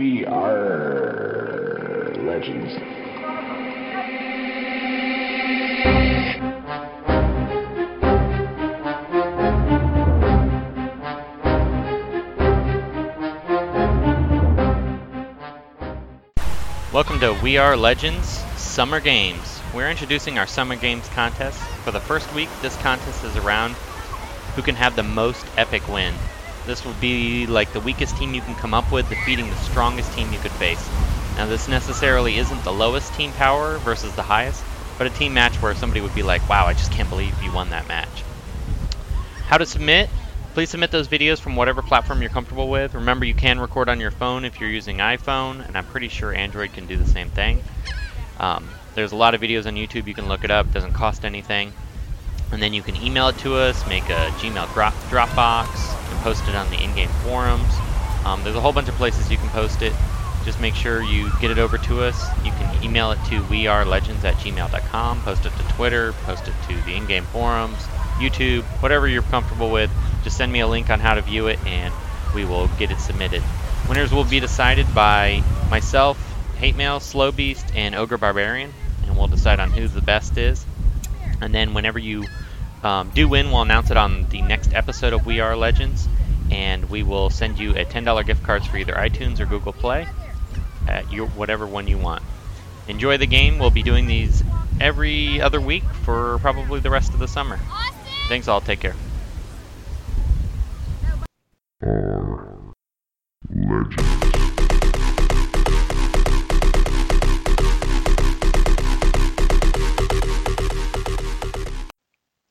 We are legends. Welcome to We Are Legends Summer Games. We're introducing our Summer Games contest. For the first week, this contest is around who can have the most epic win. This will be like the weakest team you can come up with defeating the strongest team you could face. Now this necessarily isn't the lowest team power versus the highest, but a team match where somebody would be like, wow, I just can't believe you won that match. How to submit? Please submit those videos from whatever platform you're comfortable with. Remember, you can record on your phone if you're using iPhone, and I'm pretty sure Android can do the same thing. Um, there's a lot of videos on YouTube. You can look it up. Doesn't cost anything. And then you can email it to us, make a Gmail drop, Dropbox, and post it on the in-game forums. Um, there's a whole bunch of places you can post it. Just make sure you get it over to us. You can email it to wearelegends at gmail.com, post it to Twitter, post it to the in-game forums, YouTube, whatever you're comfortable with. Just send me a link on how to view it, and we will get it submitted. Winners will be decided by myself, Hate Mail, Slow Beast, and Ogre Barbarian, and we'll decide on who the best is. And then whenever you um, do win, we'll announce it on the next episode of We Are Legends, and we will send you a $10 gift cards for either iTunes or Google Play at your whatever one you want. Enjoy the game. We'll be doing these every other week for probably the rest of the summer. Thanks all. Take care. Legends.